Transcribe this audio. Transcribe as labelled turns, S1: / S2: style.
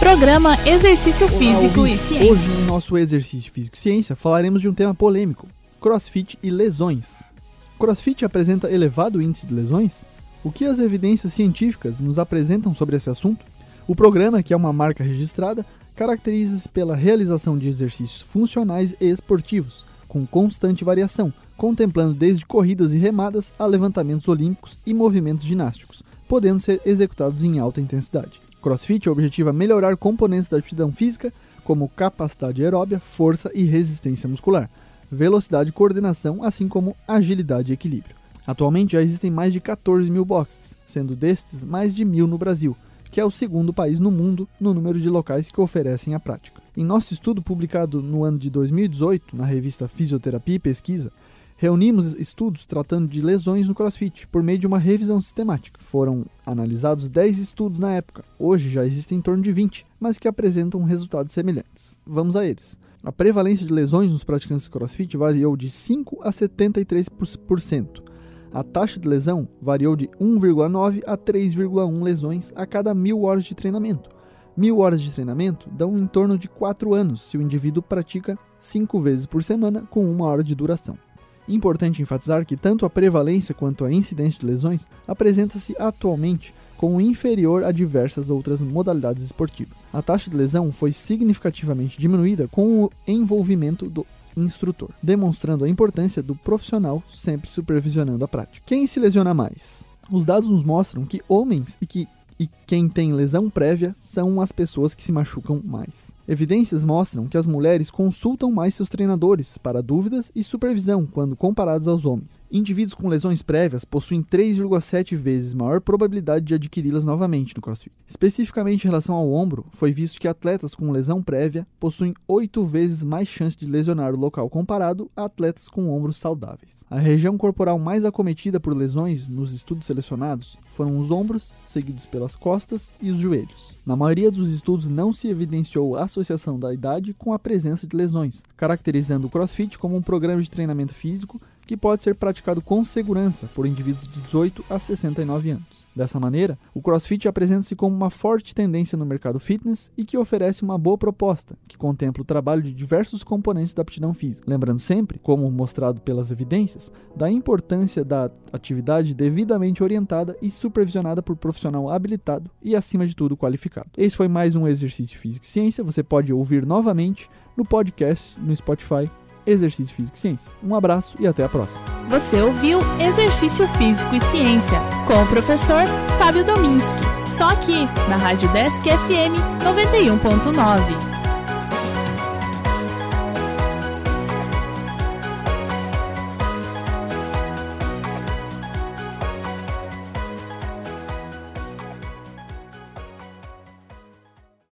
S1: Programa Exercício Físico e Ciência.
S2: Hoje, no nosso Exercício Físico e Ciência, falaremos de um tema polêmico: crossfit e lesões. Crossfit apresenta elevado índice de lesões? O que as evidências científicas nos apresentam sobre esse assunto? O programa, que é uma marca registrada, caracteriza-se pela realização de exercícios funcionais e esportivos, com constante variação, contemplando desde corridas e remadas a levantamentos olímpicos e movimentos ginásticos, podendo ser executados em alta intensidade. CrossFit objetiva melhorar componentes da aptidão física, como capacidade aeróbia, força e resistência muscular, velocidade e coordenação, assim como agilidade e equilíbrio. Atualmente já existem mais de 14 mil boxes, sendo destes mais de mil no Brasil, que é o segundo país no mundo no número de locais que oferecem a prática. Em nosso estudo publicado no ano de 2018 na revista Fisioterapia e Pesquisa, Reunimos estudos tratando de lesões no CrossFit por meio de uma revisão sistemática. Foram analisados 10 estudos na época, hoje já existem em torno de 20, mas que apresentam resultados semelhantes. Vamos a eles. A prevalência de lesões nos praticantes de CrossFit variou de 5 a 73%. A taxa de lesão variou de 1,9 a 3,1 lesões a cada mil horas de treinamento. Mil horas de treinamento dão em torno de 4 anos se o indivíduo pratica 5 vezes por semana com uma hora de duração. Importante enfatizar que tanto a prevalência quanto a incidência de lesões apresenta-se atualmente como inferior a diversas outras modalidades esportivas. A taxa de lesão foi significativamente diminuída com o envolvimento do instrutor, demonstrando a importância do profissional sempre supervisionando a prática. Quem se lesiona mais? Os dados nos mostram que homens e que e quem tem lesão prévia são as pessoas que se machucam mais. Evidências mostram que as mulheres consultam mais seus treinadores para dúvidas e supervisão quando comparados aos homens. Indivíduos com lesões prévias possuem 3,7 vezes maior probabilidade de adquiri-las novamente no CrossFit. Especificamente em relação ao ombro, foi visto que atletas com lesão prévia possuem 8 vezes mais chance de lesionar o local comparado a atletas com ombros saudáveis. A região corporal mais acometida por lesões nos estudos selecionados foram os ombros, seguidos pelas costas e os joelhos. Na maioria dos estudos não se evidenciou associação associação da idade com a presença de lesões, caracterizando o CrossFit como um programa de treinamento físico que pode ser praticado com segurança por indivíduos de 18 a 69 anos. Dessa maneira, o CrossFit apresenta-se como uma forte tendência no mercado fitness e que oferece uma boa proposta, que contempla o trabalho de diversos componentes da aptidão física. Lembrando sempre, como mostrado pelas evidências, da importância da atividade devidamente orientada e supervisionada por profissional habilitado e, acima de tudo, qualificado. Esse foi mais um exercício físico e ciência. Você pode ouvir novamente no podcast no Spotify Exercício Físico e Ciência. Um abraço e até a próxima.
S1: Você ouviu Exercício Físico e Ciência com o professor Fábio Dominski. Só aqui na Rádio Desk FM 91.9.